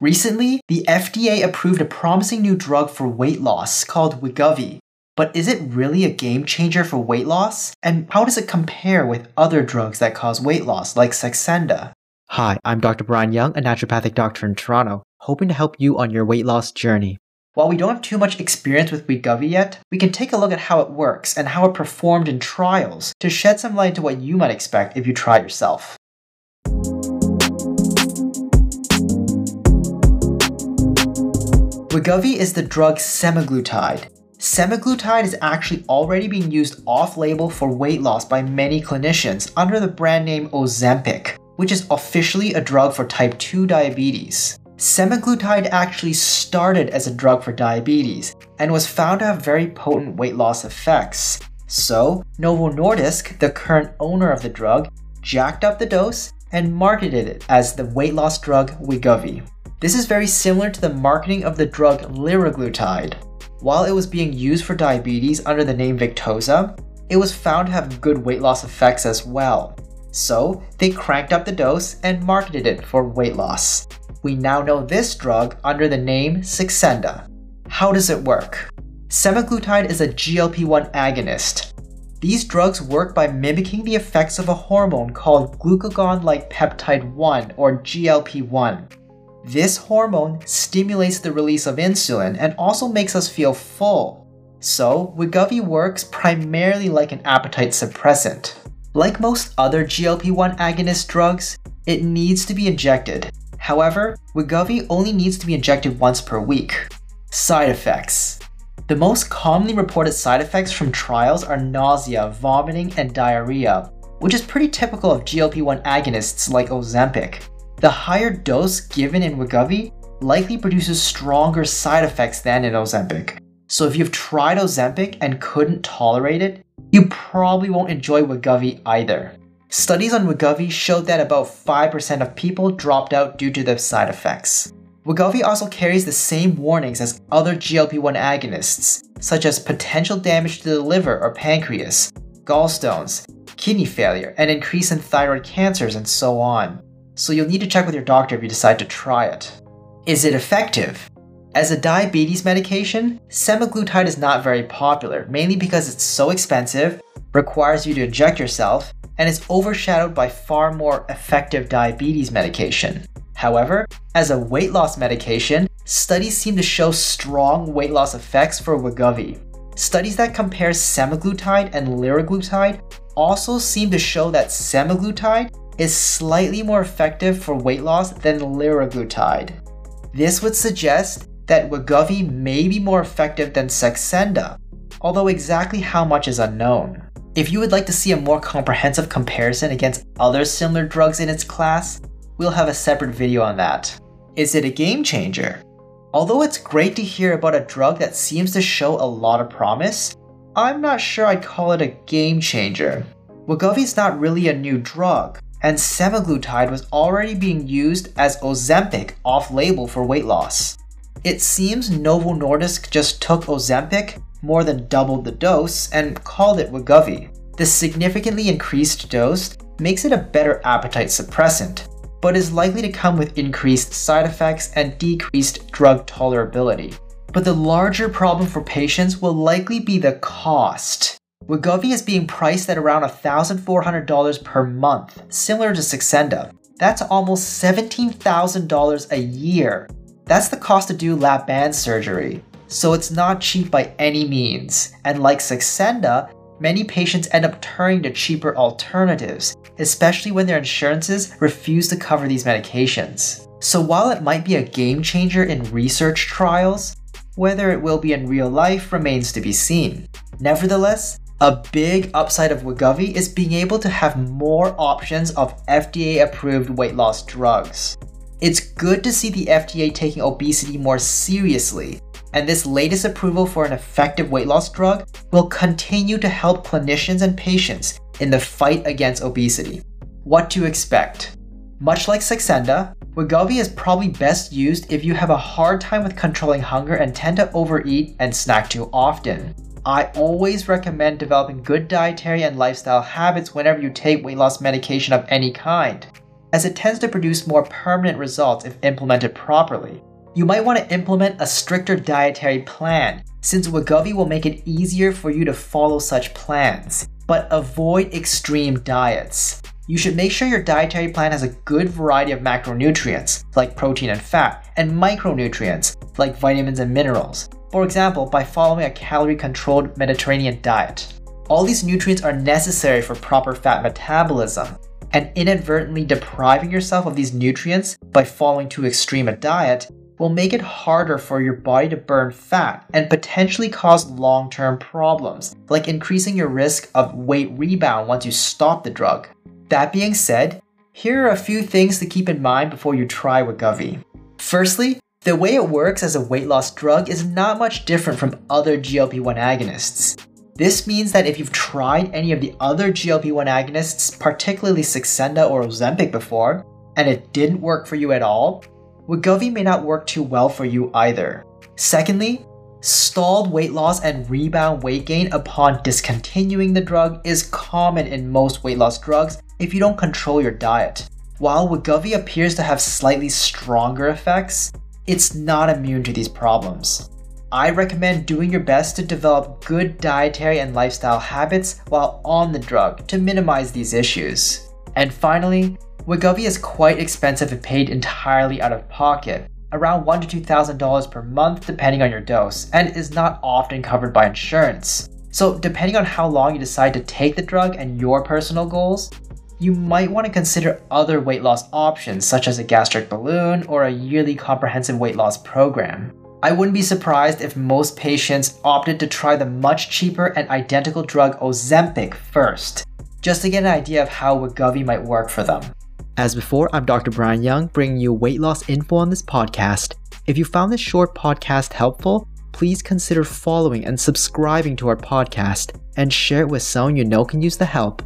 Recently, the FDA approved a promising new drug for weight loss called Wegovy. But is it really a game changer for weight loss? And how does it compare with other drugs that cause weight loss, like Saxenda? Hi, I'm Dr. Brian Young, a naturopathic doctor in Toronto, hoping to help you on your weight loss journey. While we don't have too much experience with Wegovy yet, we can take a look at how it works and how it performed in trials to shed some light into what you might expect if you try it yourself. Wegovy is the drug semaglutide. Semaglutide is actually already being used off-label for weight loss by many clinicians under the brand name Ozempic, which is officially a drug for type 2 diabetes. Semaglutide actually started as a drug for diabetes and was found to have very potent weight loss effects. So, Novo Nordisk, the current owner of the drug, jacked up the dose and marketed it as the weight loss drug Wegovy. This is very similar to the marketing of the drug liraglutide. While it was being used for diabetes under the name Victoza, it was found to have good weight loss effects as well. So, they cranked up the dose and marketed it for weight loss. We now know this drug under the name Saxenda. How does it work? Semaglutide is a GLP-1 agonist. These drugs work by mimicking the effects of a hormone called glucagon-like peptide 1 or GLP-1. This hormone stimulates the release of insulin and also makes us feel full. So, Wegovy works primarily like an appetite suppressant. Like most other GLP-1 agonist drugs, it needs to be injected. However, Wegovy only needs to be injected once per week. Side effects. The most commonly reported side effects from trials are nausea, vomiting, and diarrhea, which is pretty typical of GLP-1 agonists like Ozempic. The higher dose given in Wegovy likely produces stronger side effects than in Ozempic. So if you've tried Ozempic and couldn't tolerate it, you probably won't enjoy Wegovy either. Studies on Wegovy showed that about 5% of people dropped out due to the side effects. Wegovy also carries the same warnings as other GLP-1 agonists, such as potential damage to the liver or pancreas, gallstones, kidney failure, and increase in thyroid cancers and so on so you'll need to check with your doctor if you decide to try it. Is it effective? As a diabetes medication, semaglutide is not very popular, mainly because it's so expensive, requires you to inject yourself, and is overshadowed by far more effective diabetes medication. However, as a weight loss medication, studies seem to show strong weight loss effects for Wegovy. Studies that compare semaglutide and liraglutide also seem to show that semaglutide is slightly more effective for weight loss than liraglutide. This would suggest that Wegovy may be more effective than Saxenda, although exactly how much is unknown. If you would like to see a more comprehensive comparison against other similar drugs in its class, we'll have a separate video on that. Is it a game changer? Although it's great to hear about a drug that seems to show a lot of promise, I'm not sure I'd call it a game changer. Wegovy's not really a new drug, and semaglutide was already being used as Ozempic off-label for weight loss. It seems Novo Nordisk just took Ozempic, more than doubled the dose, and called it Wegovy. The significantly increased dose makes it a better appetite suppressant, but is likely to come with increased side effects and decreased drug tolerability. But the larger problem for patients will likely be the cost. Wegovy is being priced at around $1,400 per month, similar to Saxenda. That's almost $17,000 a year. That's the cost to do lap band surgery. So it's not cheap by any means. And like Saxenda, many patients end up turning to cheaper alternatives, especially when their insurances refuse to cover these medications. So while it might be a game changer in research trials, whether it will be in real life remains to be seen. Nevertheless, a big upside of Wegovy is being able to have more options of FDA approved weight loss drugs. It's good to see the FDA taking obesity more seriously, and this latest approval for an effective weight loss drug will continue to help clinicians and patients in the fight against obesity. What to expect? Much like Saxenda, Wegovy is probably best used if you have a hard time with controlling hunger and tend to overeat and snack too often. I always recommend developing good dietary and lifestyle habits whenever you take weight loss medication of any kind. as it tends to produce more permanent results if implemented properly. You might want to implement a stricter dietary plan, since Wegovy will make it easier for you to follow such plans. But avoid extreme diets. You should make sure your dietary plan has a good variety of macronutrients, like protein and fat, and micronutrients, like vitamins and minerals. For example, by following a calorie controlled Mediterranean diet. All these nutrients are necessary for proper fat metabolism, and inadvertently depriving yourself of these nutrients by following too extreme a diet will make it harder for your body to burn fat and potentially cause long term problems, like increasing your risk of weight rebound once you stop the drug. That being said, here are a few things to keep in mind before you try Wegovy. Firstly, the way it works as a weight loss drug is not much different from other GLP 1 agonists. This means that if you've tried any of the other GLP 1 agonists, particularly Saxenda or Ozempic before, and it didn't work for you at all, Wegovy may not work too well for you either. Secondly, stalled weight loss and rebound weight gain upon discontinuing the drug is common in most weight loss drugs if you don't control your diet. While Wegovy appears to have slightly stronger effects, it's not immune to these problems. I recommend doing your best to develop good dietary and lifestyle habits while on the drug to minimize these issues. And finally, Wegovy is quite expensive if paid entirely out of pocket, around $1 to $2,000 per month depending on your dose, and is not often covered by insurance. So, depending on how long you decide to take the drug and your personal goals, you might want to consider other weight loss options such as a gastric balloon or a yearly comprehensive weight loss program. I wouldn't be surprised if most patients opted to try the much cheaper and identical drug Ozempic first, just to get an idea of how Wegovy might work for them. As before, I'm Dr. Brian Young, bringing you weight loss info on this podcast. If you found this short podcast helpful, please consider following and subscribing to our podcast and share it with someone you know can use the help.